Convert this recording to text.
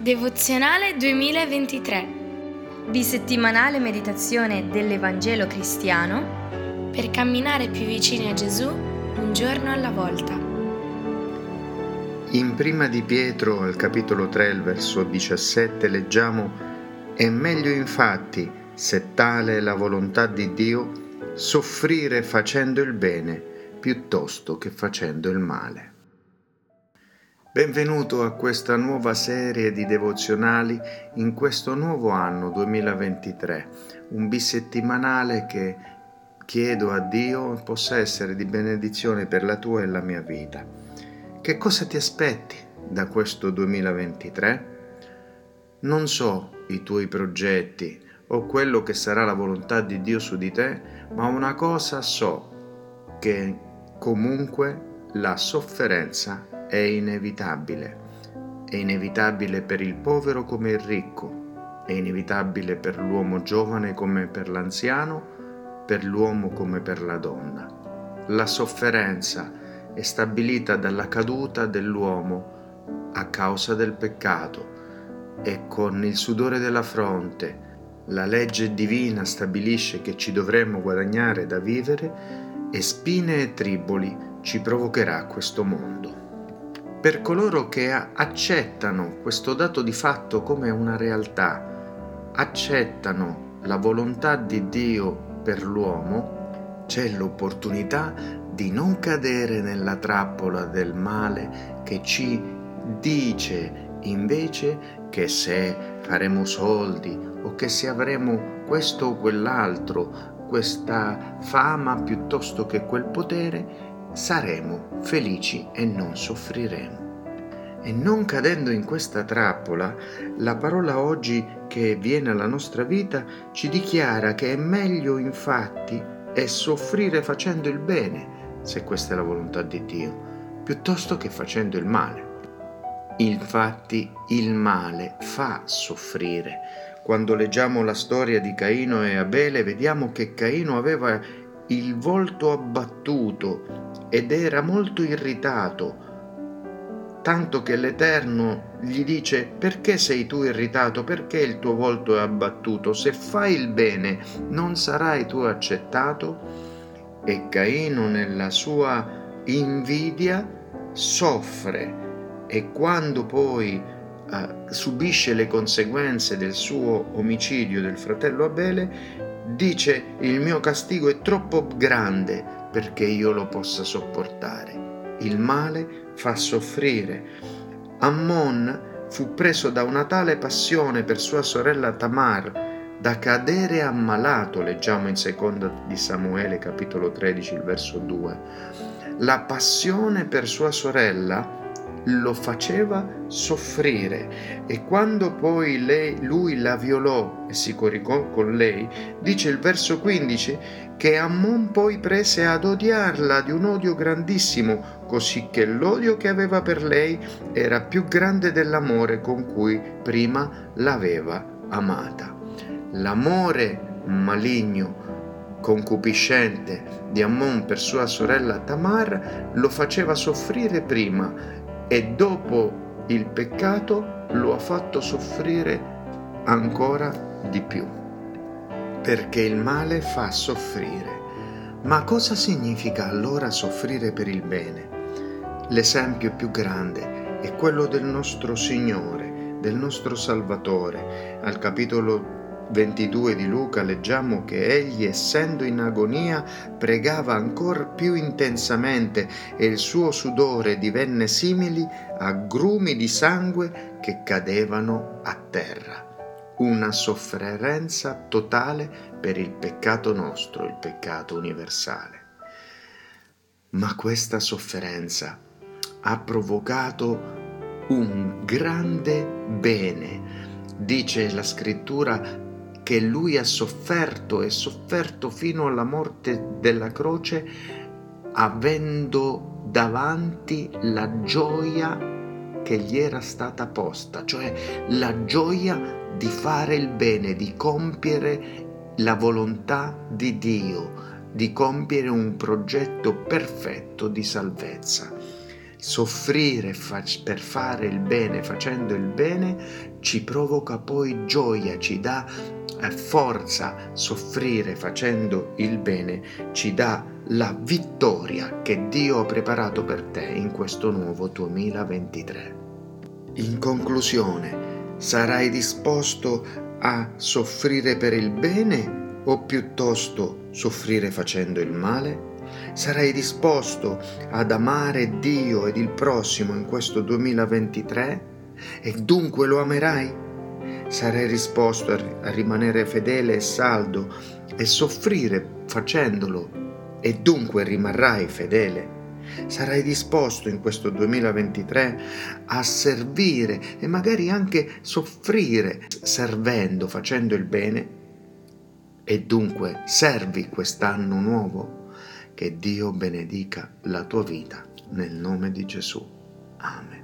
Devozionale 2023 Di settimanale meditazione dell'Evangelo cristiano per camminare più vicini a Gesù un giorno alla volta. In prima di Pietro al capitolo 3, il verso 17, leggiamo È meglio infatti, se tale è la volontà di Dio, soffrire facendo il bene piuttosto che facendo il male. Benvenuto a questa nuova serie di devozionali in questo nuovo anno 2023, un bisettimanale che chiedo a Dio possa essere di benedizione per la tua e la mia vita. Che cosa ti aspetti da questo 2023? Non so i tuoi progetti o quello che sarà la volontà di Dio su di te, ma una cosa so, che comunque la sofferenza è inevitabile. È inevitabile per il povero come il ricco, è inevitabile per l'uomo giovane come per l'anziano, per l'uomo come per la donna. La sofferenza è stabilita dalla caduta dell'uomo a causa del peccato e con il sudore della fronte la legge divina stabilisce che ci dovremmo guadagnare da vivere e spine e triboli ci provocherà questo mondo per coloro che accettano questo dato di fatto come una realtà, accettano la volontà di Dio per l'uomo, c'è l'opportunità di non cadere nella trappola del male che ci dice invece che se faremo soldi o che se avremo questo o quell'altro, questa fama piuttosto che quel potere, saremo felici e non soffriremo. E non cadendo in questa trappola, la parola oggi che viene alla nostra vita ci dichiara che è meglio infatti è soffrire facendo il bene, se questa è la volontà di Dio, piuttosto che facendo il male. Infatti il male fa soffrire. Quando leggiamo la storia di Caino e Abele vediamo che Caino aveva il volto abbattuto ed era molto irritato, tanto che l'Eterno gli dice perché sei tu irritato, perché il tuo volto è abbattuto, se fai il bene non sarai tu accettato? E Caino nella sua invidia soffre. E quando poi uh, subisce le conseguenze del suo omicidio del fratello Abele, dice il mio castigo è troppo grande perché io lo possa sopportare. Il male fa soffrire. Ammon fu preso da una tale passione per sua sorella Tamar da cadere ammalato, leggiamo in seconda di Samuele capitolo 13 il verso 2. La passione per sua sorella lo faceva soffrire e quando poi lei, lui la violò e si coricò con lei, dice il verso 15 che Ammon poi prese ad odiarla di un odio grandissimo, così che l'odio che aveva per lei era più grande dell'amore con cui prima l'aveva amata. L'amore maligno concupiscente di Ammon per sua sorella Tamar lo faceva soffrire prima e dopo il peccato lo ha fatto soffrire ancora di più, perché il male fa soffrire. Ma cosa significa allora soffrire per il bene? L'esempio più grande è quello del nostro Signore, del nostro Salvatore. Al capitolo 22 di Luca leggiamo che egli, essendo in agonia, pregava ancora più intensamente e il suo sudore divenne simili a grumi di sangue che cadevano a terra. Una sofferenza totale per il peccato nostro, il peccato universale. Ma questa sofferenza ha provocato un grande bene. Dice la scrittura che lui ha sofferto e sofferto fino alla morte della croce, avendo davanti la gioia che gli era stata posta, cioè la gioia di fare il bene, di compiere la volontà di Dio, di compiere un progetto perfetto di salvezza. Soffrire per fare il bene, facendo il bene, ci provoca poi gioia, ci dà eh, forza, soffrire facendo il bene, ci dà la vittoria che Dio ha preparato per te in questo nuovo 2023. In conclusione, sarai disposto a soffrire per il bene o piuttosto soffrire facendo il male? Sarai disposto ad amare Dio ed il prossimo in questo 2023 e dunque lo amerai? Sarai disposto a rimanere fedele e saldo e soffrire facendolo e dunque rimarrai fedele? Sarai disposto in questo 2023 a servire e magari anche soffrire servendo, facendo il bene? E dunque servi quest'anno nuovo? Che Dio benedica la tua vita nel nome di Gesù. Amen.